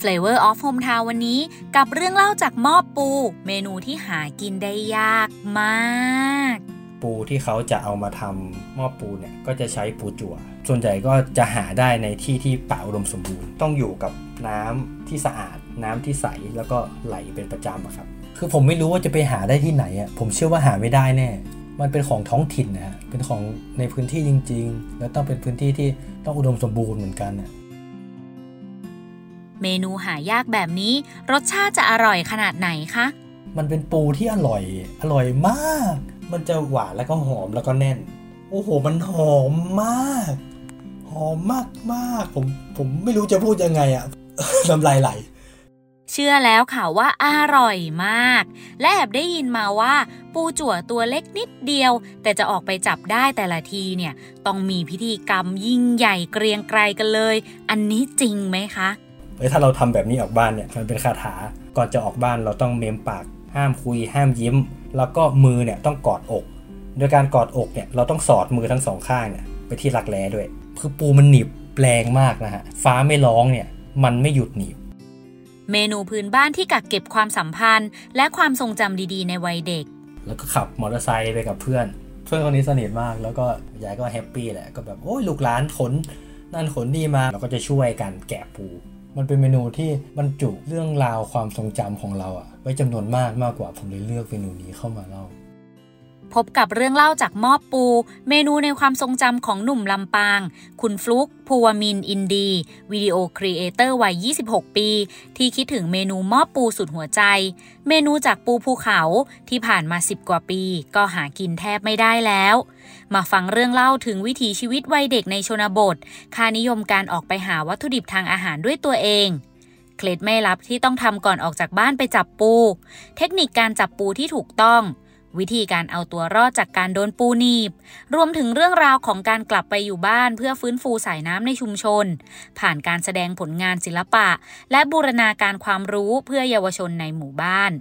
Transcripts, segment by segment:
Flavor of Hometown วันนี้กับเรื่องเล่าจากหม้อปู เมนูที่หากินได้ยากมาก ปูที่เขาจะเอามาทำหม้อปูเนี่ยก็จะใช้ปูจั่ว ส่วนใหญ่ก็จะหาได้ในที่ที่ป่าอุดมสมบูรณ์ ต้องอยู่กับน้ำที่สะอาด น้ำที่ใสแล้วก็ไหลเป็นประจำครับคือผมไม่รู้ว่าจะไปหาได้ที่ไหนอะผมเชื่อว่าหาไม่ได้แน่ มันเป็นของท้องถิ่นนะฮะเป็นของในพื้นที่จริง ๆ แล้วต้องเป็นพื้นที่ที่ต้องอุดมสมบูรณ์เหมือนกันอะ เมนูหายากแบบนี้ รสชาติจะอร่อยขนาดไหนคะ มันเป็นปูที่อร่อย อร่อยมาก มันจะหวานแล้วก็หอมแล้วก็แน่น โอ้โห มันหอมมาก หอมมากมากๆผมผมไม่รู้จะพูดยังไงอะน้ำลายไหลเชื่อแล้วค่ะว่าอร่อยมาก และแอบได้ยินมาว่า ปูจั่วตัวเล็กนิดเดียว แต่จะออกไปจับได้แต่ละทีเนี่ย ต้องมีพิธีกรรมยิ่งใหญ่เกรียงไกรกันเลย อันนี้จริงไหมคะ เอ้ยถ้าเราทำแบบนี้ออกบ้านเนี่ยมันเป็นคาถาก่อนจะออกบ้านเราต้องเมมปาก ห้ามคุย ห้ามยิ้ม แล้วก็มือเนี่ยต้องกอดอก โดยการกอดอกเนี่ยเราต้องสอดมือทั้งสองข้างเนี่ยไปที่รักแร้ด้วย คือปูมันหนีบแรงมากนะฮะฟ้าไม่ร้องเนี่ยมันไม่หยุดหนีบ เมนูพื้นบ้านที่กักเก็บความสัมพันธ์ และความทรงจำดีๆ ในวัยเด็ก แล้วก็ขับมอเตอร์ไซค์ไปกับเพื่อนเพื่อนคนนี้สนิทมากแล้วก็ยายก็ happy แหละก็แบบโอ้ยลูกหลานขนนั่นขนนี่มาเราก็จะช่วยกันแกะปู มันเป็นเมนูที่บรรจุเรื่องราวความทรงจำของเราอะไว้จำนวนมากมากกว่าผมเลยเลือกเมนูนี้เข้ามาเล่า พบกับเรื่องเล่าจากหม้อปู เมนูในความทรงจำของหนุ่มลำปาง คุณฟลุกภูวมิน indie video creator วัย 26 ปี ที่คิดถึงเมนูม้อปูสุดหัวใจ เมนูจากปูภูเขาที่ผ่านมา 10 กว่าปี ก็หากินแทบไม่ได้แล้ว มาฟังเรื่องเล่าถึงวิถีชีวิตวัยเด็กในชนบท ค่านิยมการออกไปหาวัตถุดิบทางอาหารด้วยตัวเอง เคล็ดไม่ลับที่ต้องทำก่อนออกจากบ้านไปจับปู เทคนิคการจับปูที่ถูกต้อง วิธีการเอาตัวรอดจากการโดนปูหนีบ รวมถึงเรื่องราวของการกลับไปอยู่บ้านเพื่อฟื้นฟูสายน้ำในชุมชน ผ่านการแสดงผลงานศิลปะ และบูรณาการความรู้เพื่อเยาวชนในหมู่บ้าน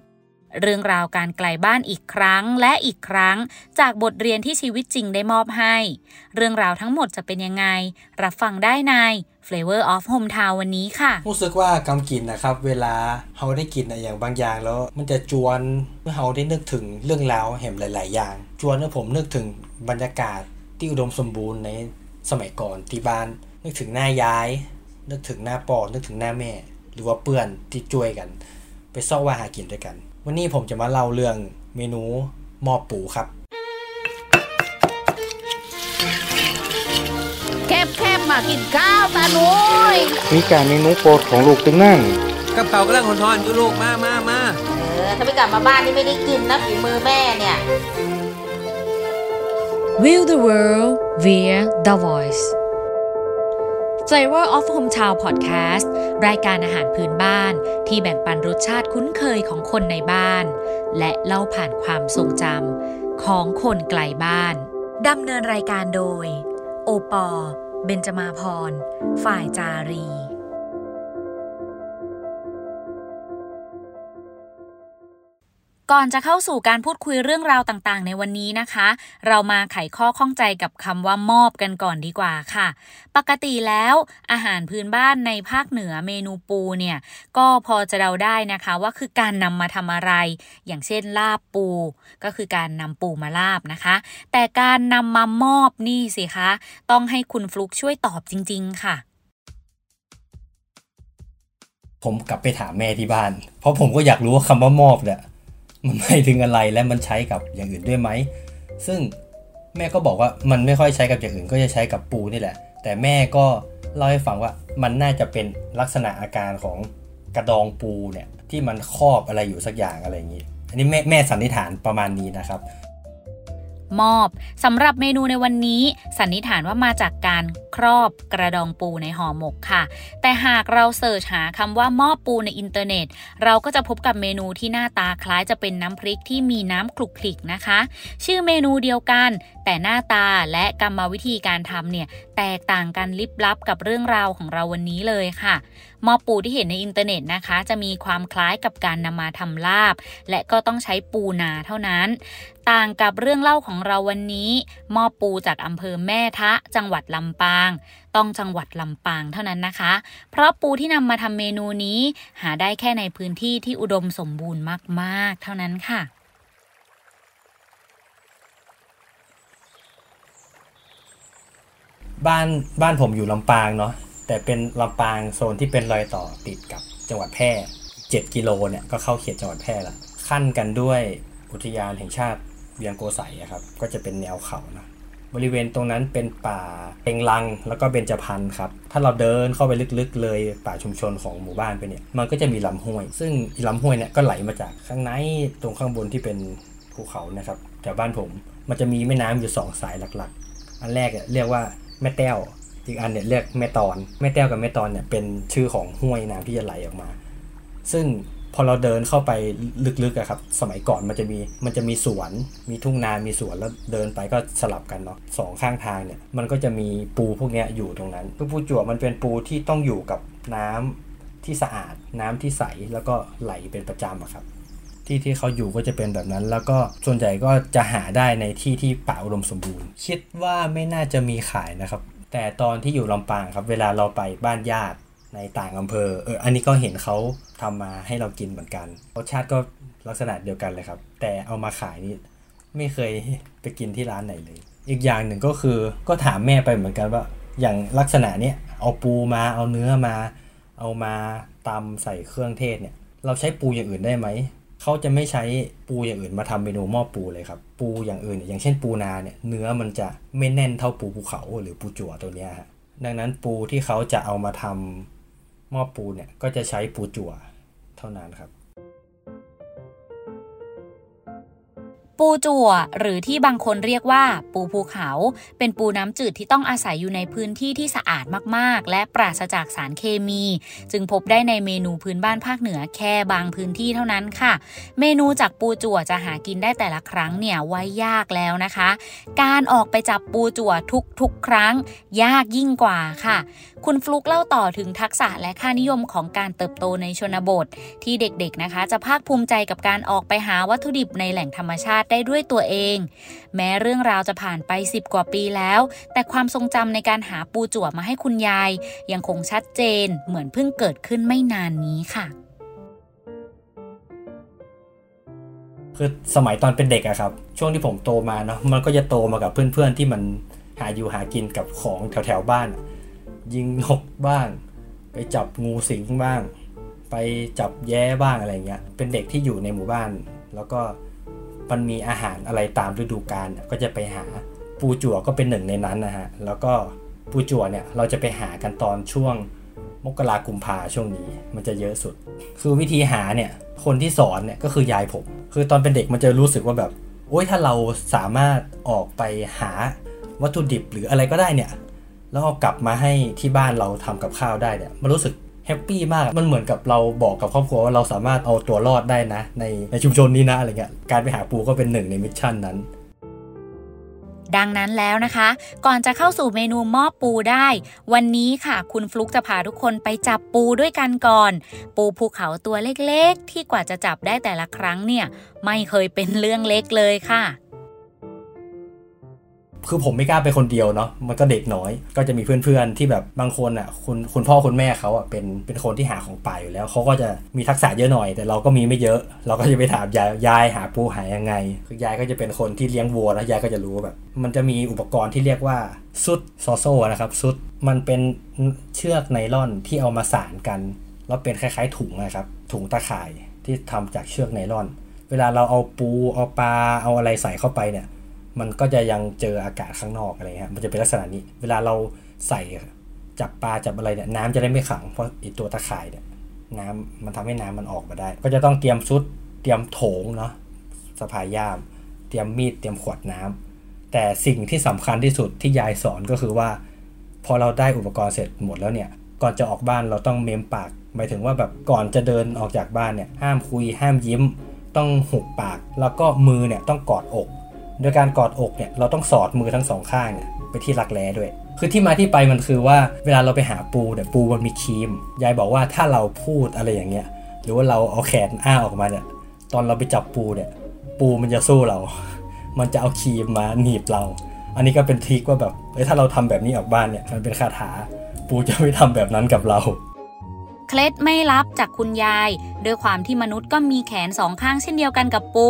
เรื่องราวการไกลบ้านอีกครั้งและอีกครั้ง จากบทเรียนที่ชีวิตจริงได้มอบให้ เรื่องราวทั้งหมดจะเป็นยังไง รับฟังได้ใน Flavor of Hometown วันนี้ค่ะ รู้สึกว่ากำกินนะครับ เวลาเราได้กินอะอย่างบางอย่างแล้ว มันจะจวนเมื่อเราได้นึกถึงเรื่องราวแห่งหลาย ๆ อย่าง จวนให้ผมนึกถึงบรรยากาศที่อุดมสมบูรณ์ในสมัยก่อนที่บ้าน นึกถึงหน้ายาย นึกถึงหน้าปอนึกถึงหน้าแม่ หรือว่าเพื่อนที่ช่วยกัน ไปซ่อว่าหากินด้วยกัน วันนี้ผมจะมาเล่าเรื่องเมนูหม้อปูครับ แคบแคบมากินข้าวตาหนุยมีการเมนูโปรดของลูกตึงนั่งกับเขาวกำลังหอนๆอยู่ลูกมามามาเออถ้าไม่กลับมาบ้านนี่ไม่ได้กินนะฝีมือแม่เนี่ย View the world via the voice Flavor of Hometown Podcast รายการอาหารพื้นบ้านที่แบ่งปันรสชาติคุ้นเคยของคนในบ้าน และเล่าผ่านความทรงจำของคนไกลบ้านดำเนินรายการโดย โอปอเบนจมาพร ฝ่ายจารี ก่อนจะเข้าสู่การพูดคุยเรื่องราวต่างๆ ในวันนี้นะคะ เรามาไขข้อข้องใจกับคำว่ามอบกันก่อนดีกว่าค่ะ ปกติแล้วอาหารพื้นบ้านในภาคเหนือเมนูปูเนี่ยก็พอจะเดาได้นะคะว่าคือการนำมาทำอะไร อย่างเช่นลาบปู ก็คือการนำปูมาลาบนะคะ แต่การนำมามอบนี่สิคะ ต้องให้คุณฟลุกช่วยตอบจริง ๆ ค่ะผมกลับไปถามแม่ที่บ้าน เพราะผมก็อยากรู้ว่าคำว่ามอบเนี่ย มันหมายถึงอะไรและมันใช้กับอย่างอื่นด้วยไหม ซึ่งแม่ก็บอกว่ามันไม่ค่อยใช้กับอย่างอื่นก็จะใช้กับปูนี่แหละ แต่แม่ก็เล่าให้ฟังว่ามันน่าจะเป็นลักษณะอาการของกระดองปูเนี่ยที่มันครอบอะไรอยู่สักอย่างอะไรอย่างนี้ อันนี้แม่แม่สันนิษฐานประมาณนี้นะครับ มอบสำหรับเมนูในวันนี้ สันนิษฐานว่ามาจากการครอบกระดองปูในห่อหมกค่ะ แต่หากเรา search หาคำว่าหม้อปูในอินเทอร์เน็ต เราก็จะพบกับเมนูที่หน้าตาคล้ายจะเป็นน้ำพริกที่มีน้ำขลุกขลิกนะคะ ชื่อเมนูเดียวกัน แต่หน้าตาและกรรมวิธีการทำเนี่ยแตกต่างกันลิบลับกับเรื่องราวของเราวันนี้เลยค่ะ หม้อปูที่เห็นในอินเทอร์เน็ตนะคะ จะมีความคล้ายกับการนำมาทำลาบ และก็ต้องใช้ปูนาเท่านั้น ต่างกับเรื่องเล่าของเราวันนี้หม้อปูจากอำเภอแม่ทะ จังหวัดลำปาง ต้องจังหวัดลำปางเท่านั้นนะคะ เพราะปูที่นำมาทำเมนูนี้ หาได้แค่ในพื้นที่ที่อุดมสมบูรณ์มาก ๆ เท่านั้นค่ะบ้านบ้านผมอยู่ลำปางเนาะ แต่เป็นลำปางโซนที่เป็นรอยต่อติดกับจังหวัดแพร่ 7 กิโลเนี่ยก็เข้าเขตจังหวัดแพร่ละขั้นกันด้วยอุทยานแห่งชาติเบียงโกไสอะครับก็จะเป็นแนวเขานะบริเวณตรงนั้นเป็นป่าเองลังแล้วก็เบญจพรรณครับ ถ้าเราเดินเข้าไปลึกๆ เลยป่าชุมชนของหมู่บ้านไปเนี่ย มันก็จะมีลำห้วย ซึ่งลำห้วยเนี่ยก็ไหลมาจากข้างในตรงข้างบนที่เป็นภูเขานะครับแถวบ้านผม มันจะมีแม่น้ำอยู่สองสายหลักๆ อันแรกเรียกว่าแม่แต้ว อีกอันเนี่ยเรียกแม่ตอนแม่แต้วกับแม่ตอนเนี่ยเป็นชื่อของห้วยน้ำที่จะไหลออกมา ซึ่งพอเราเดินเข้าไปลึกๆอะครับ สมัยก่อนมันจะมีมันจะมีสวน มีทุ่งนา มีสวนแล้วเดินไปก็สลับกันเนาะสองข้างทางเนี่ย มันก็จะมีปูพวกนี้อยู่ตรงนั้นปูปูจั่วมันเป็นปูที่ต้องอยู่กับน้ำที่สะอาด น้ำที่ใสแล้วก็ไหลเป็นประจำอะครับ ที่ที่เขาอยู่ก็จะเป็นแบบนั้น แล้วก็ส่วนใหญ่ก็จะหาได้ในที่ที่ป่าอุดมสมบูรณ์ คิดว่าไม่น่าจะมีขายนะครับ แต่ตอนที่อยู่ลำปางครับเวลาเราไปบ้านญาติในต่างอำเภอเอออันนี้ก็เห็นเขาทำมาให้เรากินเหมือนกันรสชาติก็ลักษณะเดียวกันเลยครับ แต่เอามาขายนี่ไม่เคยไปกินที่ร้านไหนเลย อีกอย่างหนึ่งก็คือก็ถามแม่ไปเหมือนกันว่า อย่างลักษณะเนี้ยเอาปูมาเอาเนื้อมา เอามาตำใส่เครื่องเทศเนี่ย เราใช้ปูอย่างอื่นได้ไหม เขาจะไม่ใช้ปูอย่างอื่นมาทำเมนูหม้อปูเลยครับ ปูอย่างอื่นเนี่ยอย่างเช่นปูนาเนี่ยเนื้อมันจะไม่แน่นเท่าปูภูเขาหรือปูจั่วตัวเนี้ยฮะดังนั้นปูที่เขาจะเอามาทำหม้อปูเนี่ยก็จะใช้ปูจั่วเท่านั้นครับ ปูจั่วหรือที่บางคนเรียกว่าปูภูเขา เป็นปูน้ำจืดที่ต้องอาศัยอยู่ในพื้นที่ที่สะอาดมากๆ และปราศจากสารเคมี จึงพบได้ในเมนูพื้นบ้านภาคเหนือแค่บางพื้นที่เท่านั้นค่ะ เมนูจากปูจั่วจะหากินได้แต่ละครั้งเนี่ยไว้ยากแล้วนะคะ การออกไปจับปูจั่วทุกๆ ครั้ง ยากยิ่งกว่าค่ะ คุณฟลุกเล่าต่อถึงทักษะและค่านิยมของการเติบโตในชนบท ที่เด็กๆนะคะ จะภาคภูมิใจกับการออกไปหาวัตถุดิบในแหล่งธรรมชาติได้ด้วยตัวเอง แม้เรื่องราวจะผ่านไป 10 กว่าปีแล้ว แต่ความทรงจำในการหาปูจั่วมาให้คุณยาย ยังคงชัดเจนเหมือนเพิ่งเกิดขึ้นไม่นานนี้ค่ะคือสมัยตอนเป็นเด็กอะครับ ช่วงที่ผมโตมาเนาะมันก็จะโตมากับเพื่อนๆ ที่มันหาอยู่หากินกับของแถวๆบ้าน ยิงนกบ้าง ไปจับงูสิงบ้าง ไปจับแย้บ้างอะไรเงี้ยเป็นเด็กที่อยู่ในหมู่บ้าน แล้วก็ มันมีอาหารอะไรตามฤดูกาลก็จะไปหาปูจั่วก็เป็นหนึ่งในนั้นนะฮะแล้วก็ปูจั่วเนี่ยเราจะไปหากันตอนช่วงมกรากุมภาช่วงนี้มันจะเยอะสุด คือวิธีหาเนี่ยคนที่สอนเนี่ยก็คือยายผม คือตอนเป็นเด็กมันจะรู้สึกว่าแบบโอ๊ยถ้าเราสามารถออกไปหาวัตถุดิบหรืออะไรก็ได้เนี่ยแล้วเอากลับมาให้ที่บ้านเราทำกับข้าวได้เนี่ยมันรู้สึก happy มาก มันเหมือนกับเราบอกกับครอบครัวว่าเราสามารถเอาตัวรอดได้นะ ในในชุมชนนี้นะอะไรเงี้ย การไปหาปูก็เป็นหนึ่งใน mission นั้น ดังนั้นแล้วนะคะ ก่อนจะเข้าสู่เมนูหม้อปูได้ วันนี้ค่ะคุณฟลุกจะพาทุกคนไปจับปูด้วยกันก่อน ปูภูเขาตัวเล็กๆ ที่กว่าจะจับได้แต่ละครั้งเนี่ย ไม่เคยเป็นเรื่องเล็กเลยค่ะ คือผมไม่กล้าไปคนเดียวเนาะมันก็เด็กน้อย ก็จะมีเพื่อนๆที่แบบบางคนอะคุณคุณพ่อคุณแม่เขาอะเป็นเป็นคนที่หาของป่าอยู่แล้วเขาก็จะมีทักษะเยอะหน่อย แต่เราก็มีไม่เยอะ เราก็จะไปถามยายยายหาปูหายังไง คือยายก็จะเป็นคนที่เลี้ยงวัวแล้วยายก็จะรู้แบบ มันจะมีอุปกรณ์ที่เรียกว่าซุดซอโซนะครับซุดมันเป็นเชือกไนล่อนที่เอามาสานกัน แล้วเป็นคล้ายๆถุงนะครับถุงตะข่ายที่ทำจากเชือกไนล่อน เวลาเราเอาปูเอาปลาเอาอะไรใส่เข้าไปเนี่ย มันก็จะยังเจออากาศข้างนอกอะไรฮะมันจะเป็นลักษณะนี้ เวลาเราใส่จับปลาจับอะไรเนี่ยน้ำจะได้ไม่ขังเพราะอีตัวตะข่ายเนี่ยน้ำมันทำให้น้ำมันออกมาได้ ก็จะต้องเตรียมชุดเตรียมโถงเนาะสะพายย่าม เตรียมมีดเตรียมขวดน้ำแต่สิ่งที่สำคัญที่สุดที่ยายสอนก็คือว่า พอเราได้อุปกรณ์เสร็จหมดแล้วเนี่ยก่อนจะออกบ้านเราต้องเมมปากหมายถึงว่าแบบก่อนจะเดินออกจากบ้านเนี่ยห้ามคุยห้ามยิ้ม ต้องหุบปาก แล้วก็มือเนี่ยต้องกอดอก โดยการกอดอกเนี่ยเราต้องสอดมือทั้งสองข้างไปที่รักแร้ด้วย คือที่มาที่ไปมันคือว่าเวลาเราไปหาปูเนี่ยปูมันมีครีม ยายบอกว่าถ้าเราพูดอะไรอย่างเงี้ย หรือว่าเราเอาแขนอ้าออกมาเนี่ย ตอนเราไปจับปูเนี่ย ปูมันจะสู้เรา มันจะเอาครีมมาหนีบเรา อันนี้ก็เป็นทริคว่าแบบเอ้ยถ้าเราทำแบบนี้ออกบ้านเนี่ยมันเป็นคาถา ปูจะไม่ทำแบบนั้นกับเรา ล็ดไม่ลับจากคุณยายด้วยความที่มนุษย์ก็มีแขนสองข้างเช่นเดียวกันกับปู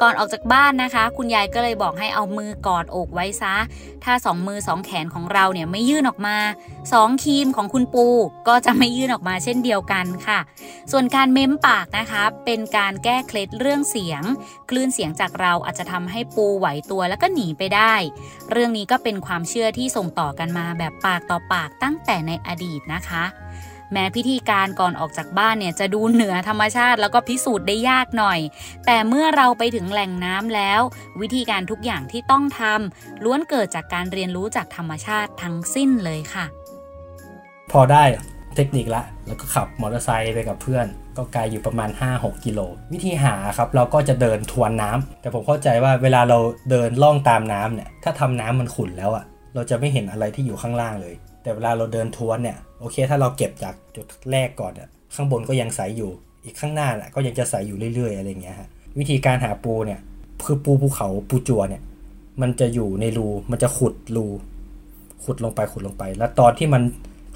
ก่อนออกจากบ้านนะคะ คุณยายก็เลยบอกให้เอามือกอดอกไว้ซะ ถ้าสองมือสองแขนของเราเนี่ยไม่ยื่นออกมาสองครีมของคุณปูก็จะไม่ยื่นออกมาเช่นเดียวกันค่ะ ส่วนการเม้มปากนะคะ เป็นการแก้เคล็ดเรื่องเสียง คลื่นเสียงจากเราอาจจะทำให้ปูไหวตัวแล้วก็หนีไปได้ เรื่องนี้ก็เป็นความเชื่อที่ส่งต่อกันมาแบบปากต่อปากตั้งแต่ในอดีตนะคะ แม้พิธีการก่อนออกจากบ้านเนี่ยจะดูเหนือธรรมชาติแล้วก็พิสูจน์ได้ยากหน่อย แต่เมื่อเราไปถึงแหล่งน้ำแล้ว วิธีการทุกอย่างที่ต้องทำล้วนเกิดจากการเรียนรู้จากธรรมชาติทั้งสิ้นเลยค่ะ พอได้เทคนิคละ แล้วก็ขับมอเตอร์ไซค์ไปกับเพื่อน ก็ไกลอยู่ประมาณ 5-6 กิโล วิธีหาครับ เราก็จะเดินทวนน้ำแต่ผมเข้าใจว่าเวลาเราเดินล่องตามน้ำเนี่ย ถ้าทำน้ำมันขุ่นแล้วอะเราจะไม่เห็นอะไรที่อยู่ข้างล่างเลย แต่เวลาเราเดินทวนเนี่ยโอเค ถ้าเราเก็บจากจุดแรกก่อนอะข้างบนก็ยังใสอยู่ อีกข้างหน้าน่ะก็ยังจะใสอยู่เรื่อยๆอะไรเงี้ยฮะวิธีการหาปูเนี่ยคือปูภูเขาปูจัวเนี่ยมันจะอยู่ในรูมันจะขุดรูขุดลงไปขุดลงไป แล้วตอนที่มัน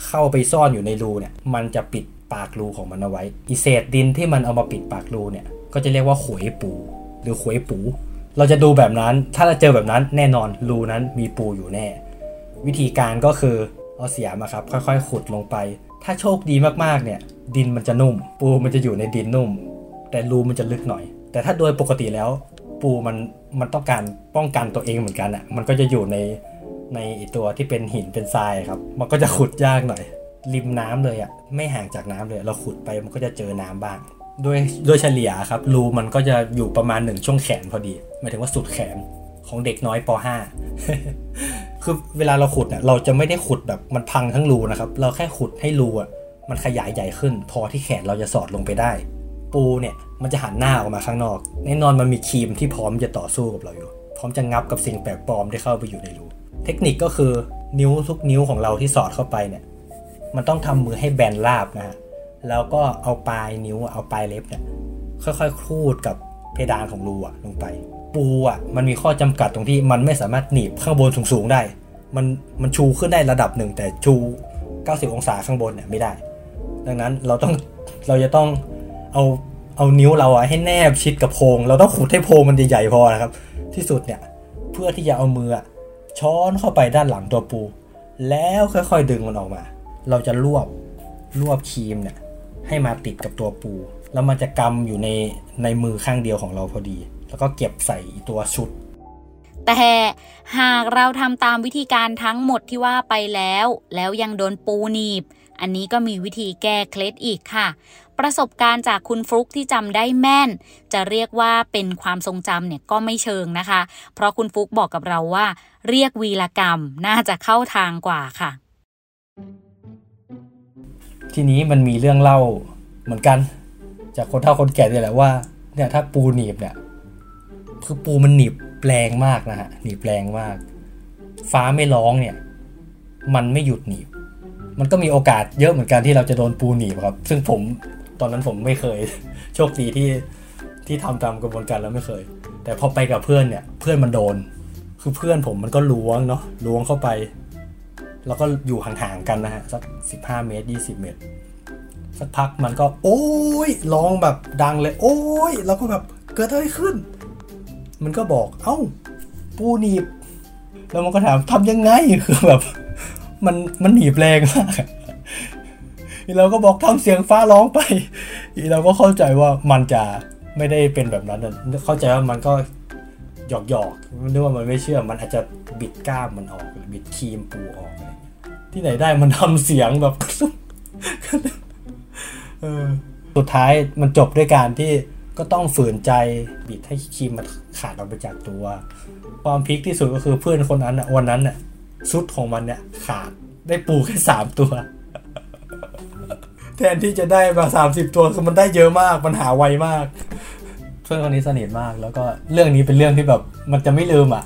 เข้าไปซ่อนอยู่ในรูเนี่ยมันจะปิดปากรูของมันเอาไว้อีเศษดินที่มันเอามาปิดปากรูเนี่ยก็จะเรียกว่าขวยปูหรือขวยปู เราจะดูแบบนั้นถ้าเราเจอแบบนั้นแน่นอนรูนั้นมีปูอยู่แน่ วิธีการก็คือ เอาเสียมาครับ ค่อยๆ ขุดลงไป ถ้าโชคดีมากๆเนี่ย ดินมันจะนุ่ม ปูมันจะอยู่ในดินนุ่ม แต่รูมันจะลึกหน่อย แต่ถ้าโดยปกติแล้ว ปูมันมันต้องการป้องกันตัวเองเหมือนกันอะ่ะมันก็จะอยู่ในในตัวที่เป็นหินเป็นทรายครับ มันก็จะขุดยากหน่อย ริมน้ำเลยอะ่ะไม่ห่างจากน้ำเลย เราขุดไปมันก็จะเจอน้ำบ้างโดยโดยเฉลี่ยครับรูมันก็จะอยู่ประมาณหนึ่งช่วงแขนพอดีหมายถึงว่าสุดแขนของเด็กน้อยป .5 คือเวลาเราขุดเนี่ยเราจะไม่ได้ขุดแบบมันพังทั้งรูนะครับ เราแค่ขุดให้รูอะมันขยายใหญ่ขึ้น พอที่แขนเราจะสอดลงไปได้ ปูเนี่ยมันจะหันหน้าออกมาข้างนอก แน่นอนมันมีครีมที่พร้อมจะต่อสู้กับเราอยู่ พร้อมจะงับกับสิ่งแปลกปลอมที่เข้าไปอยู่ในรูเทคนิคก็คือนิ้วทุกนิ้วของเราที่สอดเข้าไปเนี่ย มันต้องทำมือให้แบนราบนะฮะแล้วก็เอาปลายนิ้วเอาปลายเล็บเนี่ยค่อยๆครูดกับเพดานของรูอะลงไป ปูอะมันมีข้อจำกัดตรงที่มันไม่สามารถหนีบข้างบนสูงๆได้ มันมันชูขึ้นได้ระดับหนึ่ง แต่ชู 90 องศาข้างบนเนี่ยไม่ได้ ดังนั้นเราต้องเราจะต้องเอาเอานิ้วเราอะให้แนบชิดกับโพงเราต้องขุดให้โพงมันใหญ่ๆพอนะครับ ที่สุดเนี่ยเพื่อที่จะเอามือช้อนเข้าไปด้านหลังตัวปู แล้วค่อยๆดึงมันออกมา เราจะรวบรวบครีมเนี่ยให้มาติดกับตัวปู แล้วมันจะกำอยู่ในในมือข้างเดียวของเราพอดี แล้วก็เก็บใส่ตัวชุด แต่หากเราทำตามวิธีการทั้งหมดที่ว่าไปแล้ว แล้วยังโดนปูหนีบ อันนี้ก็มีวิธีแก้เคล็ดอีกค่ะ ประสบการณ์จากคุณฟลุกที่จำได้แม่น จะเรียกว่าเป็นความทรงจำเนี่ยก็ไม่เชิงนะคะ เพราะคุณฟลุกบอกกับเราว่า เรียกวีรกรรมน่าจะเข้าทางกว่าค่ะ ทีนี้มันมีเรื่องเล่าเหมือนกัน จากคนเฒ่าคนแก่เนี่ยแหละว่าเนี่ยถ้าปูหนีบเนี่ย คือปูมันหนีบแรงมากนะฮะหนีบแรงมาก ฟ้าไม่ร้องเนี่ย มันไม่หยุดหนีบ มันก็มีโอกาสเยอะเหมือนกันที่เราจะโดนปูหนีบครับ ซึ่งผมตอนนั้นผมไม่เคย โชคดีที่ที่ทำตามกระบวนการแล้วไม่เคย แต่พอไปกับเพื่อนเนี่ย เพื่อนมันโดน คือเพื่อนผมมันก็ล้วงเนาะล้วงเข้าไป แล้วก็อยู่ห่างๆกันนะฮะสักสิบห้าเมตรยี่สิบเมตรสักพักมันก็ โอ้ยร้องแบบดังเลย โอ้ยแล้วก็แบบเกิดอะไรขึ้น มันก็บอก เอ้า ปูหนีบ แล้วมันก็ถามทำยังไง คือแบบ มันมันหนีบแรงมากอีเราก็บอกทำเสียงฟ้าร้องไปอีเราก็เข้าใจว่ามันจะไม่ได้เป็นแบบนั้น เข้าใจว่ามันก็หยอกหยอกนึกว่ามันไม่เชื่อ มันอาจจะบิดกล้ามมันออก บิดครีมปูออกอะไรที่ไหนได้มันทำเสียงแบบสุดท้ายมันจบด้วยการที่ ก็ต้องฝืนใจบิดให้ครีมมันขาดออกไปจากตัว ความพลิกที่สุดก็คือเพื่อนคนนั้นน่ะวันนั้นน่ะชุดของมันเนี่ยขาดได้ปูแค่สามตัว แทนที่จะได้มาสามสิบตัวคือมันได้เยอะมากมันหาไวมาก เพื่อนคนนี้สนิทมาก แล้วก็เรื่องนี้เป็นเรื่องที่แบบมันจะไม่ลืมอะ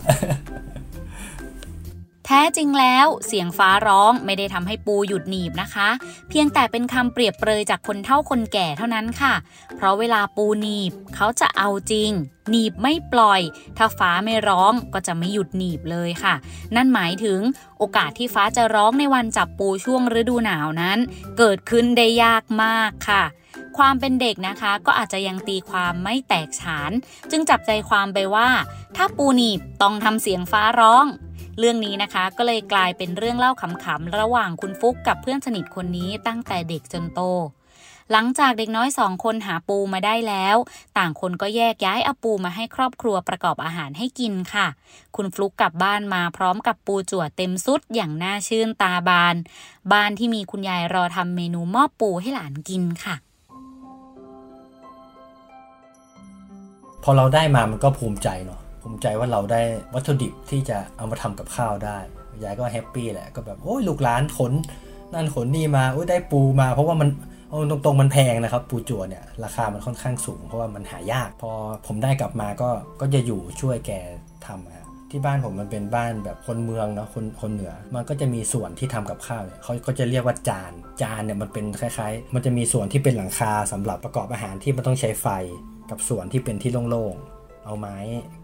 แท้จริงแล้วเสียงฟ้าร้องไม่ได้ทำให้ปูหยุดหนีบนะคะ เพียงแต่เป็นคำเปรียบเปรยจากคนเฒ่าคนแก่เท่านั้นค่ะ เพราะเวลาปูหนีบเขาจะเอาจริง หนีบไม่ปล่อย ถ้าฟ้าไม่ร้องก็จะไม่หยุดหนีบเลยค่ะ นั่นหมายถึงโอกาสที่ฟ้าจะร้องในวันจับปูช่วงฤดูหนาวนั้น เกิดขึ้นได้ยากมากค่ะความเป็นเด็กนะคะก็อาจจะยังตีความไม่แตกฉาน จึงจับใจความไปว่า ถ้าปูหนีบต้องทำเสียงฟ้าร้อง เรื่องนี้นะคะก็เลยกลายเป็นเรื่องเล่าขำๆระหว่างคุณฟุกกับเพื่อนสนิทคนนี้ตั้งแต่เด็กจนโต หลังจากเด็กน้อยสองคนหาปูมาได้แล้ว ต่างคนก็แยกย้ายเอาปูมาให้ครอบครัวประกอบอาหารให้กินค่ะ คุณฟลุกกลับบ้านมาพร้อมกับปูจั่วเต็มซุดอย่างน่าชื่นตาบาน บ้านที่มีคุณยายรอทำเมนูมอบปูให้หลานกินค่ะพอเราได้มามันก็ภูมิใจเนาะ ภูมิใจว่าเราได้วัตถุดิบที่จะเอามาทำกับข้าวได้ ยายก็แฮปปี้แหละ ก็แบบโอ้ยลูกหลานขน นั่นขนนี่มาโอ้ยได้ปูมา เพราะว่ามันเอาตรงๆมันแพงนะครับ ปูจัวเนี่ยราคามันค่อนข้างสูง เพราะว่ามันหายาก พอผมได้กลับมาก็ก็จะอยู่ช่วยแกทำอะที่บ้านผมมันเป็นบ้านแบบคนเมืองเนาะคนคนเหนือ มันก็จะมีส่วนที่ทำกับข้าวเนี่ยเขาก็จะเรียกว่าจานจานเนี่ยมันเป็นคล้ายๆ มันจะมีส่วนที่เป็นหลังคาสำหรับประกอบอาหารที่มันต้องใช้ไฟ กับส่วนที่เป็นที่โล่ง เอาไม้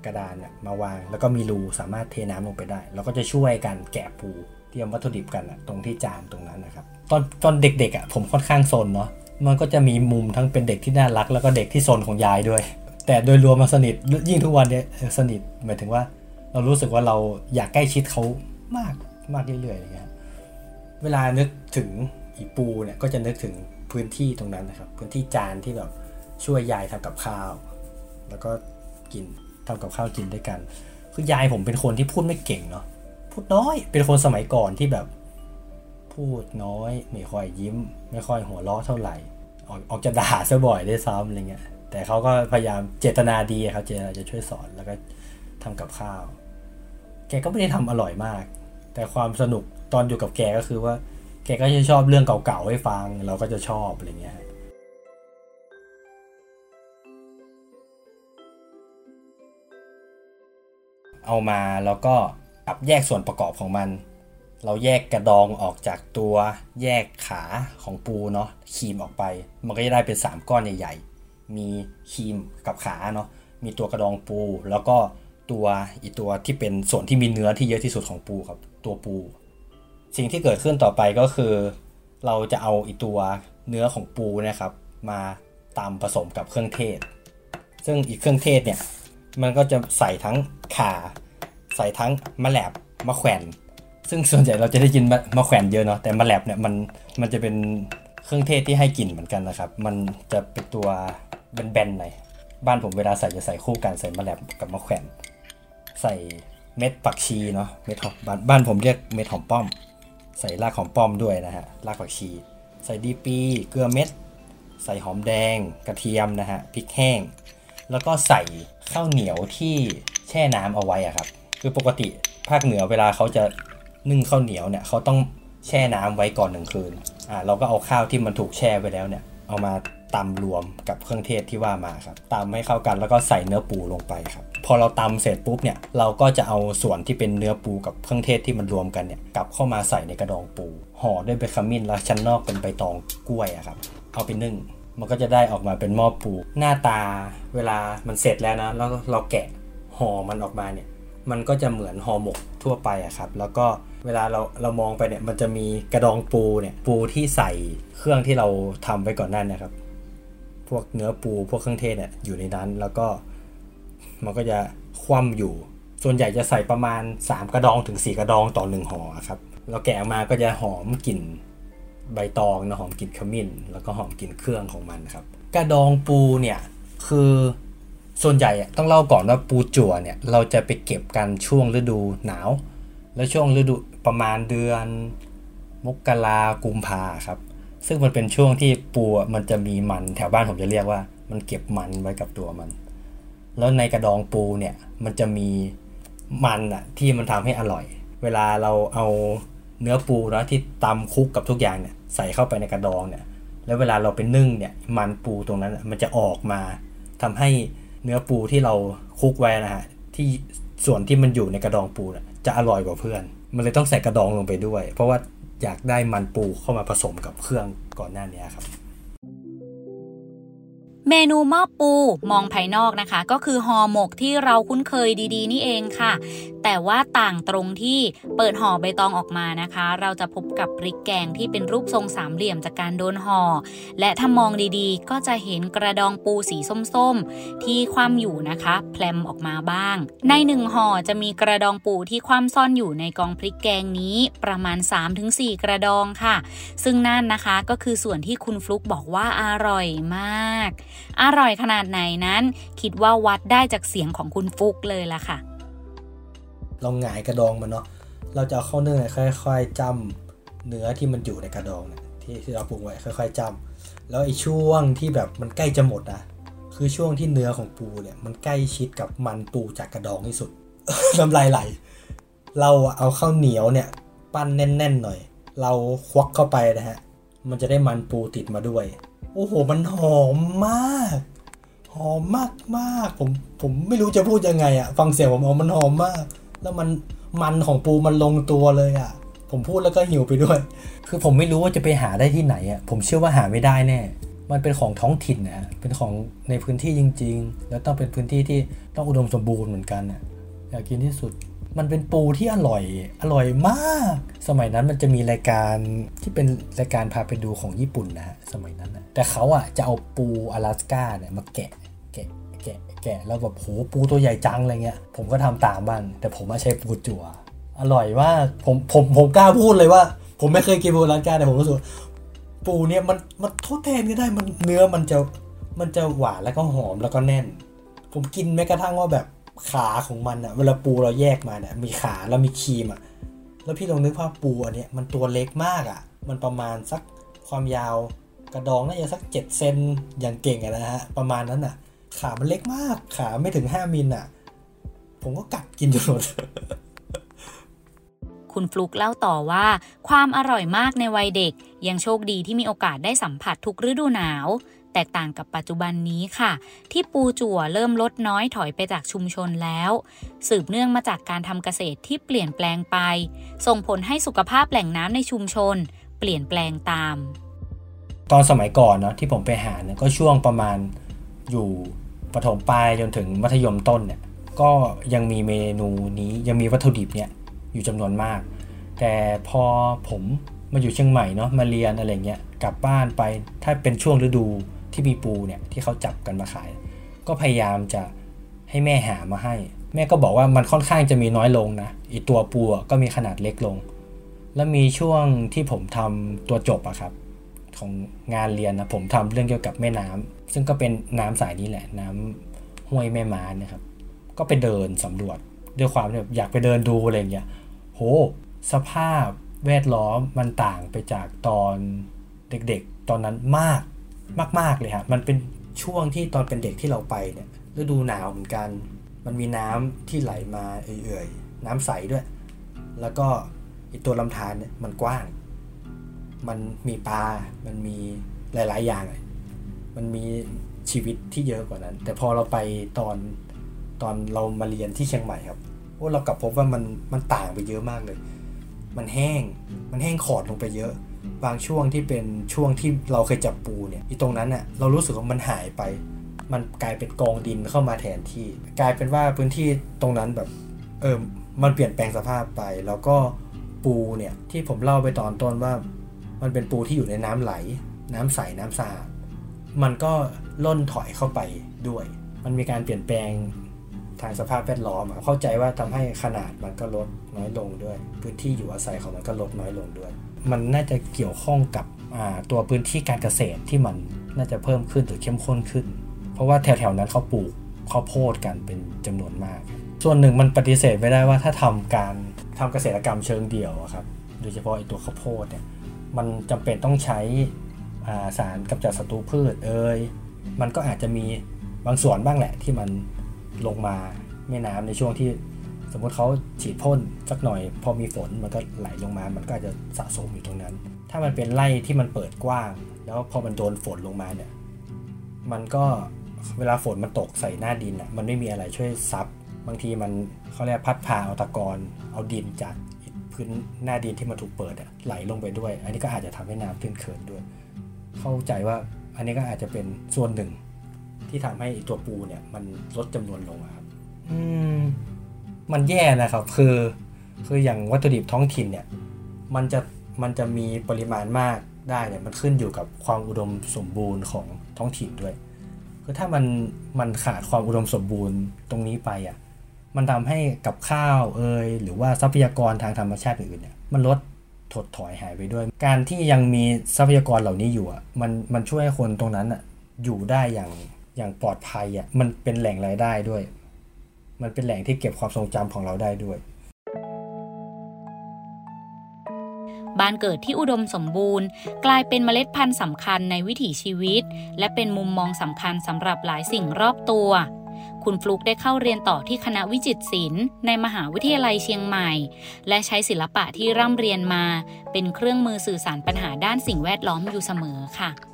กระดานมาวาง แล้วก็มีรูสามารถเทน้ำลงไปได้ แล้วก็จะช่วยกันแกะปูเตรียมวัตถุดิบกันตรงที่จานตรงนั้นนะครับ ตอนตอนเด็กๆอะผมค่อนข้างซนเนาะมันก็จะมีมุมทั้งเป็นเด็กที่น่ารัก แล้วก็เด็กที่ซนของยายด้วย แต่โดยรวมมาสนิทยิ่งทุกวันเนี้ยสนิทหมายถึงว่า เรารู้สึกว่าเราอยากใกล้ชิดเขามากมากเรื่อยๆอย่างเงี้ยเวลานึกถึงอีปูเนี่ยก็จะนึกถึงพื้นที่ตรงนั้นนะครับ พื้นที่จานที่แบบช่วยยายทำกับข้าว แล้วก็ กินทำกับข้าวกินด้วยกัน คือยายผมเป็นคนที่พูดไม่เก่งเนาะพูดน้อย เป็นคนสมัยก่อนที่แบบ พูดน้อย ไม่ค่อยยิ้ม ไม่ค่อยหัวเราะเท่าไหร่ ออกออกจะด่าซะบ่อยได้ซ้ำอะไรเงี้ยแต่เขาก็พยายามเจตนาดีครับเจตนาจะช่วยสอนแล้วก็ทำกับข้าว แกก็ไม่ได้ทำอร่อยมาก แต่ความสนุกตอนอยู่กับแกก็คือว่า แกก็จะชอบเรื่องเก่าๆให้ฟัง เราก็จะชอบอะไรเงี้ย เอามาแล้วก็กับแยกส่วนประกอบของมัน เราแยกกระดองออกจากตัวแยกขาของปูเนาะครีมออกไป มันก็จะได้เป็น 3 ก้อนใหญ่ๆ มีครีมกับขาเนาะมีตัวกระดองปู แล้วก็ตัวอีตัวที่เป็นส่วนที่มีเนื้อที่เยอะที่สุดของปูครับตัวปู สิ่งที่เกิดขึ้นต่อไปก็คือ เราจะเอาอีตัวเนื้อของปูนะครับ มาตำผสมกับเครื่องเทศ ซึ่งอีกเครื่องเทศเนี่ย มันก็จะใส่ทั้งข่าใส่ทั้งมะแลบมะแขวนซึ่งส่วนใหญ่เราจะได้ยินมะแขวนเยอะเนาะแต่มะแลบเนี่ยมันมันจะเป็นเครื่องเทศที่ให้กลิ่นเหมือนกันนะครับ มันจะเป็นตัวแบนๆหน่อยบ้านผมเวลาใส่จะใส่คู่กันใส่มะแลบกับมะแขวนใส่เม็ดผักชีเนาะเม็ดหอมบ้านบ้านผมเรียกเม็ดหอมป้อม ใส่รากหอมป้อมด้วยนะฮะรากผักชี ใส่ดีปีเกลือเม็ด ใส่หอมแดงกระเทียมนะฮะพริกแห้ง แล้วก็ใส่ ข้าวเหนียวที่แช่น้ำเอาไว้อะครับ คือปกติภาคเหนือเวลาเขาจะนึ่งข้าวเหนียวเนี่ยเขาต้องแช่น้ำไว้ก่อนหนึ่งคืนอ่าเราก็เอาข้าวที่มันถูกแช่ไว้แล้วเนี่ย เอามาตำรวมกับเครื่องเทศที่ว่ามาครับตำให้เข้ากันแล้วก็ใส่เนื้อปูลงไปครับพอเราตำเสร็จปุ๊บเนี่ยเราก็จะเอาส่วนที่เป็นเนื้อปูกับเครื่องเทศที่มันรวมกันเนี่ยกลับเข้ามาใส่ในกระดองปูห่อด้วยเบคามินแล้วชั้นนอกเป็นใบตองกล้วยอะครับเอาไปนึ่ง มันก็จะได้ออกมาเป็นหม้อปูหน้าตาเวลามันเสร็จแล้วนะแล้วเราแกะห่อมันออกมาเนี่ยมันก็จะเหมือนห่อหมกทั่วไปอะครับ แล้วก็เวลาเราเรามองไปเนี่ยมันจะมีกระดองปูเนี่ยปูที่ใส่เครื่องที่เราทำไว้ก่อนนั่นนะครับ พวกเนื้อปูพวกเครื่องเทศเนี่ยอยู่ในนั้น แล้วก็มันก็จะคว่ำอยู่ ส่วนใหญ่จะใส่ประมาณ 3 กระดองถึง 4 กระดองต่อ1ห่อครับเราแกะออกมาก็จะหอมกลิ่น ใบตองนะหอมกลิ่นขมิ้น แล้วก็หอมกลิ่นเครื่องของมันครับกระดองปูเนี่ยคือส่วนใหญ่ต้องเล่าก่อนว่าปูจั่วเนี่ยเราจะไปเก็บกันช่วงฤดูหนาว แล้วช่วงฤดูประมาณเดือนมกรากุมภาครับ ซึ่งมันเป็นช่วงที่ปูมันจะมีมันแถวบ้านผมจะเรียกว่า มันเก็บมันไว้กับตัวมัน แล้วในกระดองปูเนี่ยมันจะมีมันอะที่มันทำให้อร่อย เวลาเราเอา เนื้อปูนะที่ตำคุกกับทุกอย่างเนี่ยใส่เข้าไปในกระดองเนี่ยแล้วเวลาเราไปนึ่งเนี่ยมันปูตรงนั้นมันจะออกมาทำให้เนื้อปูที่เราคุกไว้นะฮะที่ส่วนที่มันอยู่ในกระดองปูน่ะจะอร่อยกว่าเพื่อน มันเลยต้องใส่กระดองลงไปด้วย เพราะว่าอยากได้มันปูเข้ามาผสมกับเครื่องก่อนหน้านี้ครับ เมนูหม้อปูมองภายนอกนะคะ ก็คือห่อหมกที่เราคุ้นเคยดีๆ นี่เองค่ะ แต่ว่าต่างตรงที่เปิดห่อใบตองออกมานะคะ เราจะพบกับพริกแกงที่เป็นรูปทรงสามเหลี่ยมจากการโดนห่อ และถ้ามองดีๆ ก็จะเห็นกระดองปูสีส้มๆ ที่คว่ำอยู่นะคะแพลมออกมาบ้าง ในหนึ่งห่อจะมีกระดองปูที่คว่ำซ่อนอยู่ในกองพริกแกงนี้ประมาณ 3-4 กระดองค่ะ ซึ่งนั่นนะคะก็คือส่วนที่คุณฟลุกบอกว่าอร่อยมากอร่อยขนาดไหนนั้น คิดว่าวัดได้จากเสียงของคุณฟุกเลยล่ะค่ะ เราหงายกระดองมันเนาะเราจะเอาเข้าเนื้อค่อย ๆจ้ำเนื้อที่มันอยู่ในกระดองเนี่ยที่เราปรุงไว้ค่อย ๆจ้ำแล้วไอ้ช่วงที่แบบมันใกล้จะหมดนะคือช่วงที่เนื้อของปูเนี่ยมันใกล้ชิดกับมันปูจากกระดองที่สุดน้ำลายไหล เราเอาข้าวเหนียวเนี่ย ปั้นแน่นๆหน่อย เราควักเข้าไปนะฮะ มันจะได้มันปูติดมาด้วย โอ้โห มันหอมมาก หอมมากมากผมผมไม่รู้จะพูดยังไงอะฟังเสียงผมเอามันหอมมาก แล้วมันมันของปูมันลงตัวเลยอะผมพูดแล้วก็หิวไปด้วย คือผมไม่รู้ว่าจะไปหาได้ที่ไหนอะผมเชื่อว่าหาไม่ได้แน่ มันเป็นของท้องถิ่นนะเป็นของในพื้นที่จริง ๆ แล้วต้องเป็นพื้นที่ที่ต้องอุดมสมบูรณ์เหมือนกันอะอยากกินที่สุด มันเป็นปูที่อร่อยอร่อยมาก สมัยนั้นมันจะมีรายการที่เป็นรายการพาไปดูของญี่ปุ่นนะฮะสมัยนั้นนะแต่เขาอะจะเอาปูอลาสก้าเนี่ยมาแกะแกะแกะแกะแล้วแบบโหปูตัวใหญ่จังอะไรเงี้ยผมก็ทำตามบ้างแต่ผมมาใช้ปูจั่วอร่อยมากผมผมผมกล้าพูดเลยว่า ผมไม่เคยกินปูอลาสก้าแต่ผมรู้สึกปูเนี่ยมันมันทดแทนก็ได้มันเนื้อมันจะมันจะหวานแล้วก็หอมแล้วก็แน่น ผมกินแม้กระทั่งว่าแบบ ขาของมันอะเวลาปูเราแยกมาเนี่ยมีขาแล้วมีครีมอะแล้วพี่ลองนึกภาพปูอันเนี้ยมันตัวเล็กมากอะมันประมาณสักความยาวกระดองน่าจะสักเจ็ดเซนอย่างเก่งอะนะฮะประมาณนั้นอะขามันเล็กมาก ขาไม่ถึงห้ามิลอะผมก็กัดกินจนหมดคุณฟลุกเล่าต่อว่า ความอร่อยมากในวัยเด็ก ยังโชคดีที่มีโอกาสได้สัมผัสทุกฤดูหนาว แตกต่างกับปัจจุบันนี้ค่ะ ที่ปูจั่วเริ่มลดน้อยถอยไปจากชุมชนแล้ว สืบเนื่องมาจากการทำเกษตรที่เปลี่ยนแปลงไป ส่งผลให้สุขภาพแหล่งน้ำในชุมชน เปลี่ยนแปลงตาม ตอนสมัยก่อนเนาะที่ผมไปหาเนี่ยก็ช่วงประมาณอยู่ประถมปลายจนถึงมัธยมต้นเนี่ยก็ยังมีเมนูนี้ยังมีวัตถุดิบเนี่ยอยู่จำนวนมาก แต่พอผมมาอยู่เชียงใหม่เนาะมาเรียนอะไรเงี้ยกลับบ้านไปถ้าเป็นช่วงฤดู ที่มีปูเนี่ยที่เขาจับกันมาขาย ก็พยายามจะให้แม่หามาให้ แม่ก็บอกว่ามันค่อนข้างจะมีน้อยลงนะอีตัวปูก็มีขนาดเล็กลง แล้วมีช่วงที่ผมทำตัวจบอะครับ ของงานเรียนนะผมทำเรื่องเกี่ยวกับแม่น้ำซึ่งก็เป็นน้ำสายนี้แหละ น้ำห้วยแม่ม้านะครับ ก็ไปเดินสำรวจด้วยความแบบอยากไปเดินดูอะไรอย่างเงี้ยโห สภาพแวดล้อมมันต่างไปจากตอนเด็กๆ ตอนนั้นมาก มาก ๆเลยครับมันเป็นช่วงที่ตอนเป็นเด็กที่เราไปเนี่ยฤดูหนาวเหมือนกัน มันมีน้ำที่ไหลมาเอื่อยๆน้ำใสด้วย แล้วก็อีตัวลำธารเนี่ยมันกว้าง มันมีปลา มันมีหลาย ๆ อย่าง มันมีชีวิตที่เยอะกว่านั้น แต่พอเราไปตอนตอนเรามาเรียนที่เชียงใหม่ครับโอ้เรากลับพบว่ามันมันต่างไปเยอะมากเลย มันแห้ง มันแห้งขอดลงไปเยอะ บางช่วงที่เป็นช่วงที่เราเคยจับปูเนี่ยอีตรงนั้นน่ะเรารู้สึกว่ามันหายไป มันกลายเป็นกองดินเข้ามาแทนที่ กลายเป็นว่าพื้นที่ตรงนั้นแบบเออมันเปลี่ยนแปลงสภาพไป แล้วก็ปูเนี่ยที่ผมเล่าไปตอนต้นว่า มันเป็นปูที่อยู่ในน้ำไหล น้ำใสน้ำสะอาดมันก็ล่นถอยเข้าไปด้วย มันมีการเปลี่ยนแปลงทางสภาพแวดล้อมเข้าใจว่าทำให้ขนาดมันก็ลดน้อยลงด้วย พื้นที่อยู่อาศัยของมันก็ลดน้อยลงด้วย มันน่าจะเกี่ยวข้องกับตัวพื้นที่การเกษตรที่มันน่าจะเพิ่มขึ้นหรือเข้มข้นขึ้น เพราะว่าแถวๆนั้นเขาปลูกข้าวโพดกันเป็นจำนวนมาก ส่วนหนึ่งมันปฏิเสธไม่ได้ว่าถ้าทำการทำเกษตรกรรมเชิงเดี่ยวครับโดยเฉพาะไอตัวข้าวโพดเนี่ยมันจำเป็นต้องใช้สารกำจัดศัตรูพืชเอ่ยมันก็อาจจะมีบางส่วนบ้างแหละที่มันลงมาแม่น้ำในช่วงที่ สมมติเขาฉีดพ่นสักหน่อย พอมีฝนมันก็ไหลลงมา มันก็จะสะสมอยู่ตรงนั้น ถ้ามันเป็นไร่ที่มันเปิดกว้าง แล้วพอมันโดนฝนลงมาเนี่ย มันก็เวลาฝนมันตกใส่หน้าดินอะ มันไม่มีอะไรช่วยซับบางทีมันเขาเรียกพัดพาเอาตะกอนเอาดินจากพื้นหน้าดินที่มันถูกเปิดอะไหลลงไปด้วย อันนี้ก็อาจจะทำให้น้ำตื้นเขินด้วย เข้าใจว่าอันนี้ก็อาจจะเป็นส่วนหนึ่ง ที่ทำให้ตัวปูเนี่ย มันลดจำนวนลงครับ อืม มันแย่นะครับ คือคืออย่างวัตถุดิบท้องถิ่นเนี่ยมันจะมันจะมีปริมาณมากได้เนี่ยมันขึ้นอยู่กับความอุดมสมบูรณ์ของท้องถิ่นด้วยคือถ้ามันมันขาดความอุดมสมบูรณ์ตรงนี้ไปอะมันทำให้กับข้าวเอยหรือว่าทรัพยากรทางธรรมชาติอื่นเนี่ยมันลดถดถอยหายไปด้วย การที่ยังมีทรัพยากรเหล่านี้อยู่อะมันมันช่วยคนตรงนั้นอะอยู่ได้อย่างอย่างปลอดภัยอะมันเป็นแหล่งรายได้ด้วย มันเป็นแหล่งที่เก็บความทรงจำของเราได้ด้วย บ้านเกิดที่อุดมสมบูรณ์ กลายเป็นเมล็ดพันธุ์สำคัญในวิถีชีวิต และเป็นมุมมองสำคัญสำหรับหลายสิ่งรอบตัวคุณฟลุกได้เข้าเรียนต่อที่คณะวิจิตรศิลป์ในมหาวิทยาลัยเชียงใหม่ และใช้ศิลปะที่ร่ำเรียนมา เป็นเครื่องมือสื่อสารปัญหาด้านสิ่งแวดล้อมอยู่เสมอค่ะ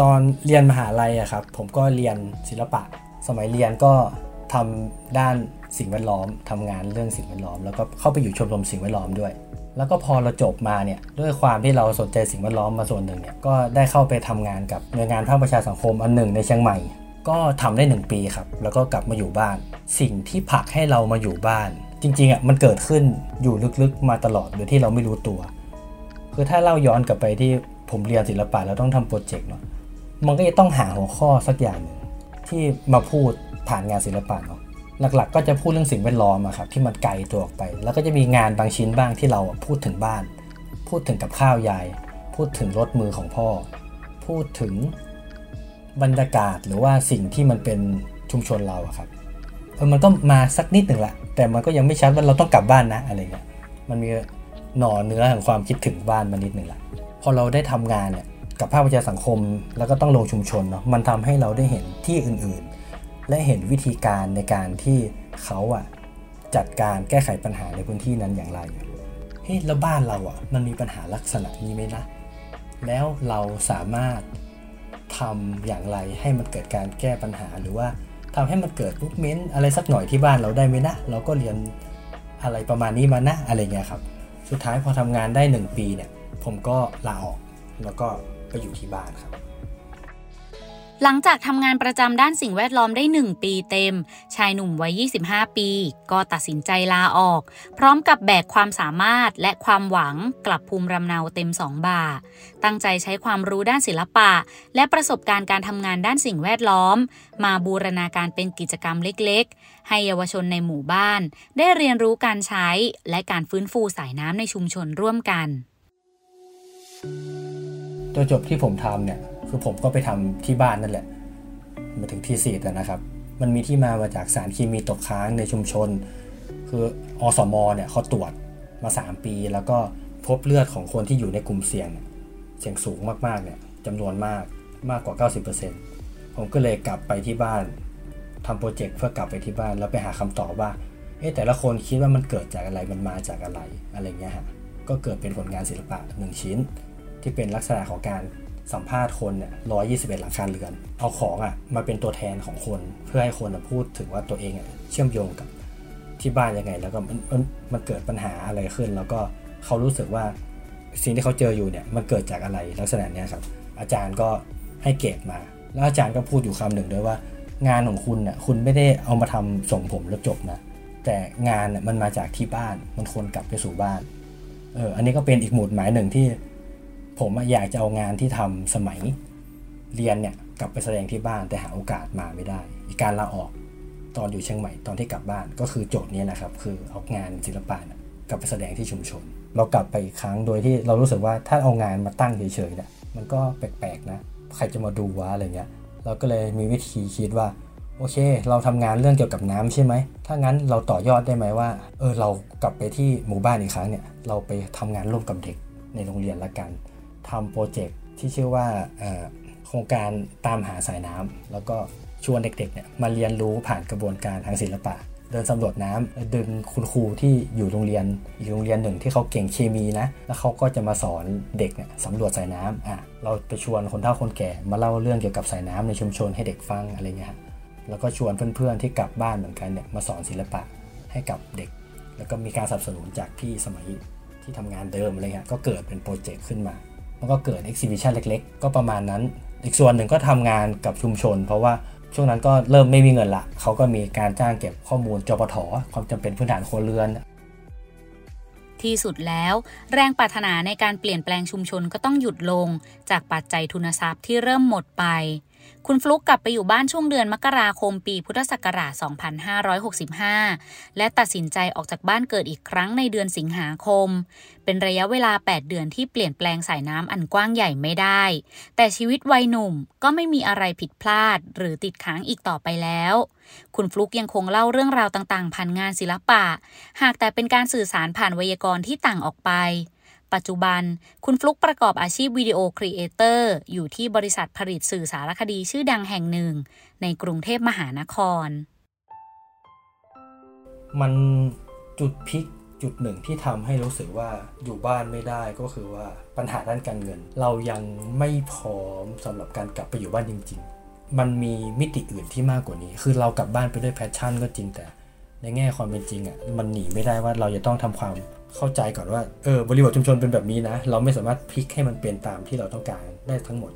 ตอนเรียนมหาลัยอะครับ ผมก็เรียนศิลปะ สมัยเรียนก็ทำด้านสิ่งแวดล้อมทำงานเรื่องสิ่งแวดล้อม แล้วก็เข้าไปอยู่ชมรมสิ่งแวดล้อมด้วย แล้วก็พอเราจบมาเนี่ยด้วยความที่เราสนใจสิ่งแวดล้อมมาส่วนหนึ่งเนี่ยก็ได้เข้าไปทำงานกับหน่วยงานภาคประชาสังคมอันหนึ่งในเชียงใหม่ ก็ทำได้ 1 ปีครับ แล้วก็กลับมาอยู่บ้าน สิ่งที่ผลักให้เรามาอยู่บ้าน จริงๆอะมันเกิดขึ้นอยู่ลึกๆมาตลอดโดยที่เราไม่รู้ตัว คือถ้าเล่าย้อนกลับไปที่ ผมเรียนศิลปะแล้วต้องทำโปรเจกต์เนาะมันก็จะต้องหาหัวข้อสักอย่างหนึ่งที่มาพูดผ่านงานศิลปะเนาะหลักๆ ก็จะพูดเรื่องสิ่งแวดล้อมอะครับที่มันไกลตัวออกไป แล้วก็จะมีงานบางชิ้นบ้างที่เราพูดถึงบ้าน พูดถึงกับข้าวยาย พูดถึงรถมือของพ่อ พูดถึงบรรยากาศหรือว่าสิ่งที่มันเป็นชุมชนเราอะครับเออมันก็มาสักนิดหนึ่งละแต่มันก็ยังไม่ชัดว่าเราต้องกลับบ้านนะอะไรเงี้ยมันมีหน่อเนื้อแห่งความคิดถึงบ้านมานิดหนึ่งละ พอเราได้ทำงานเนี่ยกับภาคประชาสังคม แล้วก็ต้องลงชุมชนเนาะมันทำให้เราได้เห็นที่อื่นๆ และเห็นวิธีการในการที่เขาอะจัดการแก้ไขปัญหาในพื้นที่นั้นอย่างไรเฮ้ยแล้วบ้านเราอะมันมีปัญหาลักษณะนี้ไหมนะแล้วเราสามารถทำอย่างไรให้มันเกิดการแก้ปัญหาหรือว่าทำให้มันเกิดมูฟเมนอะไรสักหน่อยที่บ้านเราได้ไหมนะเราก็เรียนอะไรประมาณนี้มานะอะไรเงี้ยครับ สุดท้ายพอทำงานได้ 1 ปีเนี่ย ผมก็ลาออกแล้วก็ไปอยู่ที่บ้านครับ หลังจากทำงานประจำด้านสิ่งแวดล้อมได้ 1 ปีเต็ม ชายหนุ่มวัย 25 ปี ก็ตัดสินใจลาออก พร้อมกับแบกความสามารถและความหวังกลับภูมิลำเนาเต็มสองบ่า ตั้งใจใช้ความรู้ด้านศิลปะ และประสบการณ์การทำงานด้านสิ่งแวดล้อม มาบูรณาการเป็นกิจกรรมเล็กๆ ให้เยาวชนในหมู่บ้าน ได้เรียนรู้การใช้และการฟื้นฟูสายน้ำในชุมชนร่วมกัน ตัวจบที่ผมทำเนี่ยคือผมก็ไปทำที่บ้านนั่นแหละ มาถึงที่สีนะครับ มันมีที่มามาจากสารเคมีตกค้างในชุมชน คืออสมเนี่ยเขาตรวจมา 3 ปี แล้วก็พบเลือดของคนที่อยู่ในกลุ่มเสี่ยงเนี่ยเสี่ยงสูงมากๆเนี่ยจำนวนมากมากกว่า 90%ผมก็เลยกลับไปที่บ้านทำโปรเจกต์เพื่อกลับไปที่บ้านแล้วไปหาคำตอบว่าเอ๊ะแต่ละคนคิดว่ามันเกิดจากอะไรมันมาจากอะไรอะไรเงี้ยฮะก็เกิดเป็นผลงานศิลปะหนึ่งชิ้น ที่เป็นลักษณะของการสัมภาษณ์คนเนี่ยร้อยี่สิบเอ็ดหลังคาเรือน เอาของอะมาเป็นตัวแทนของคน เพื่อให้คนพูดถึงว่าตัวเองอะเชื่อมโยงกับที่บ้านยังไง แล้วก็มันมันมันเกิดปัญหาอะไรขึ้น แล้วก็เขารู้สึกว่าสิ่งที่เขาเจออยู่เนี่ยมันเกิดจากอะไรลักษณะเนี้ยครับ อาจารย์ก็ให้เกรดมา แล้วอาจารย์ก็พูดอยู่คำหนึ่งด้วยว่า งานของคุณเนี่ยคุณไม่ได้เอามาทำส่งผมแล้วจบนะแต่งานน่ยมันมาจากที่บ้านมันควรกลับไปสู่บ้านเอออันนี้ก็เป็นอีกหมุดหมายหนึ่งที่ ผมอยากจะเอางานที่ทำสมัยเรียนเนี่ยกลับไปแสดงที่บ้านแต่หาโอกาสมาไม่ได้การลาออกตอนอยู่เชียงใหม่ตอนที่กลับบ้านก็คือโจทย์นี้แหละครับ คือเอางานศิลปะกลับไปแสดงที่ชุมชน เรากลับไปอีกครั้งโดยที่เรารู้สึกว่าถ้าเอางานมาตั้งเฉยๆเนี่ยมันก็แปลกๆนะใครจะมาดูวะอะไรเงี้ยเราก็เลยมีวิธีคิดว่าโอเค เราทำงานเรื่องเกี่ยวกับน้ำใช่ไหม ถ้างั้นเราต่อยอดได้ไหมว่า เออ เรากลับไปที่หมู่บ้านอีกครั้งเนี่ย เราไปทำงานร่วมกับเด็กในโรงเรียนละกัน ทำโปรเจกต์ที่ชื่อว่าโครงการตามหาสายน้ำแล้วก็ชวนเด็กๆเนี่ยมาเรียนรู้ผ่านกระบวนการทางศิลปะ เดินสำรวจน้ำดึงคุณครูที่อยู่โรงเรียนอีกโรงเรียนหนึ่งที่เขาเก่งเคมีนะ แล้วเขาก็จะมาสอนเด็กเนี่ยสำรวจสายน้ำอะเราไปชวนคนเฒ่าคนแก่มาเล่าเรื่องเกี่ยวกับสายน้ำในชุมชนให้เด็กฟังอะไรเงี้ยแล้วก็ชวนเพื่อนๆที่กลับบ้านเหมือนกันเนี่ยมาสอนศิลปะให้กับเด็ก แล้วก็มีการสนับสนุนจากพี่สมัยที่ทำงานเดิมอะไรเงี้ยก็เกิดเป็นโปรเจกต์ขึ้นมา มันก็เกิดเอ็กซิบิชันเล็กๆ ก็ประมาณนั้น อีกส่วนหนึ่งก็ทำงานกับชุมชน เพราะว่าช่วงนั้นก็เริ่มไม่มีเงินละเขาก็มีการจ้างเก็บข้อมูลจปทความจำเป็นพื้นฐานครัวเรือน ที่สุดแล้ว แรงปรารถนาในการเปลี่ยนแปลงชุมชนก็ต้องหยุดลง จากปัจจัยทุนทรัพย์ที่เริ่มหมดไป คุณฟลุกกลับไปอยู่บ้านช่วงเดือนมกราคมปีพุทธศักราช 2565 และตัดสินใจออกจากบ้านเกิดอีกครั้งในเดือนสิงหาคม เป็นระยะเวลา 8 เดือนที่เปลี่ยนแปลงสายน้ำอันกว้างใหญ่ไม่ได้ แต่ชีวิตวัยหนุ่มก็ไม่มีอะไรผิดพลาดหรือติดค้างอีกต่อไปแล้ว คุณฟลุกยังคงเล่าเรื่องราวต่างๆ ผ่านงานศิลปะ หากแต่เป็นการสื่อสารผ่านไวยากรณ์ที่ต่างออกไป ปัจจุบัน คุณฟลุกประกอบอาชีพวิดีโอครีเอเตอร์อยู่ที่บริษัทผลิตสื่อสารคดีชื่อดังแห่งหนึ่ง ในกรุงเทพมหานคร มันจุดพลิกจุดหนึ่งที่ทำให้รู้สึกว่าอยู่บ้านไม่ได้ก็คือว่าปัญหาด้านการเงิน เรายังไม่พร้อมสำหรับการกลับไปอยู่บ้านจริง ๆ มันมีมิติอื่นที่มากกว่านี้ คือเรากลับบ้านไปด้วย passion ก็จริงแต่ ในแง่ความเป็นจริงอะ่ะมันหนีไม่ได้ว่าเราจะต้องทำความ เข้าใจก่อนว่าเออบริบทชุมชนเป็นแบบนี้นะ เราไม่สามารถพลิกให้มันเปลี่ยนตามที่เราต้องการได้ทั้งหมด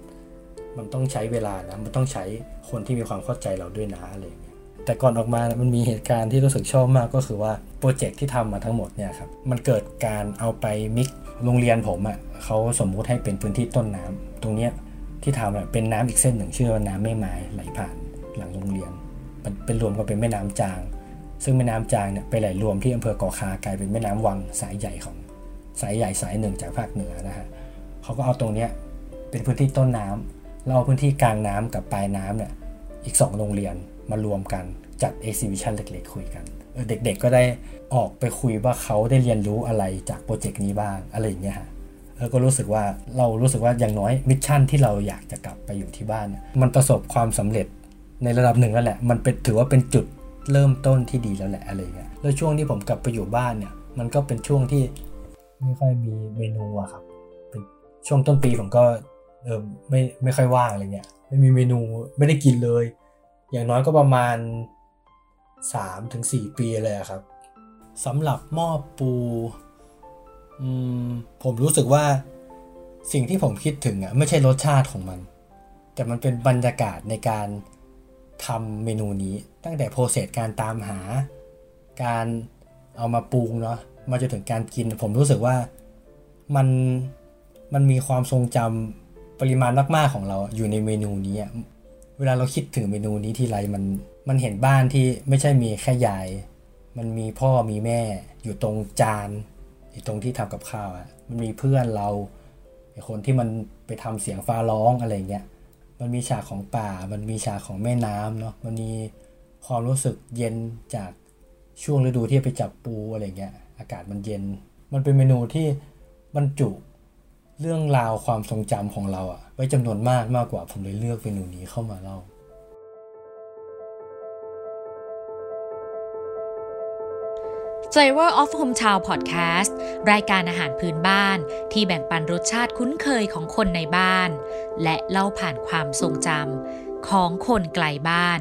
มันต้องใช้เวลานะมันต้องใช้คนที่มีความเข้าใจเราด้วยนะอะไรอย่างเงี้ยแต่ก่อนออกมามันมีเหตุการณ์ที่รู้สึกชอบมากก็คือว่าโปรเจกต์ที่ทำมาทั้งหมดเนี่ยครับมันเกิดการเอาไปมิกโรงเรียนผมอะ่ะเขาสมมุติให้เป็นพื้นที่ต้นน้ำตรงเนี้ยที่ทำเป็นน้ำอีกเส้นหนึ่งชื่อว่าน้ำแม่ไม้ไหลผ่านหลังโรงเรียน เป็นรวมกันเป็นแม่น้ำจาง ซึ่งแม่น้ำจางเนี่ยไปไหลรวมที่อำเภอเกาะคากลายเป็นแม่น้ำวังสายใหญ่ของสายใหญ่สายหนึ่งจากภาคเหนือนะฮะเขาก็เอาตรงเนี้ยเป็นพื้นที่ต้นน้ำเราเอาพื้นที่กลางน้ำกับปลายน้ำเนี่ยอีก 2 โรงเรียนมารวมกันจัด exhibition เล็กๆคุยกันเด็กๆก็ได้ออกไปคุยว่าเขาได้เรียนรู้อะไรจาก project นี้บ้างอะไรอย่างเงี้ยฮะแล้วก็รู้สึกว่าเรารู้สึกว่าอย่างน้อย mission ที่เราอยากจะกลับไปอยู่ที่บ้าน มันประสบความสำเร็จในระดับหนึ่งแล้วแหละ มันเป็นถือว่าเป็นจุด เริ่มต้นที่ดีแล้วแหละอะไรเงี้ยแล้วช่วงที่ผมกลับไปอยู่บ้านเนี่ย มันก็เป็นช่วงที่ไม่ค่อยมีเมนูอะครับเป็นช่วงต้นปีผมก็เออไม่ไม่ค่อยว่างอะไรเงี้ยไม่มีเมนูไม่ได้กินเลย อย่างน้อยก็ประมาณ3-4ปีเลยครับสำหรับหม้อปูอมผมรู้สึกว่าสิ่งที่ผมคิดถึงอะไม่ใช่รสชาติของมัน แต่มันเป็นบรรยากาศในการทำเมนูนี้ ตั้งแต่โปรเซสการตามหา การเอามาปรุงเนาะมาจนถึงการกิน ผมรู้สึกว่ามันมันมีความทรงจำปริมาณมากๆของเราอยู่ในเมนูนี้เวลาเราคิดถึงเมนูนี้ทีไรมันมันเห็นบ้านที่ไม่ใช่มีแค่ยาย มันมีพ่อมีแม่ อยู่ตรงจานอยู่ตรงที่ทำกับข้าวอะมันมีเพื่อนเราไอคนที่มันไปทำเสียงฟ้าร้องอะไรเงี้ยมันมีฉากของป่า มันมีฉากของแม่น้ำเนาะมันมี ความรู้สึกเย็นจากช่วงฤดูที่ไปจับปูอะไรเงี้ยอากาศมันเย็น มันเป็นเมนูที่บรรจุเรื่องราวความทรงจำของเราอะไว้จำนวนมากมากกว่าผมเลยเลือกเมนูนี้เข้ามาเล่า Flavor of Hometown Podcast รายการอาหารพื้นบ้าน ที่แบ่งปันรสชาติคุ้นเคยของคนในบ้าน และเล่าผ่านความทรงจำของคนไกลบ้าน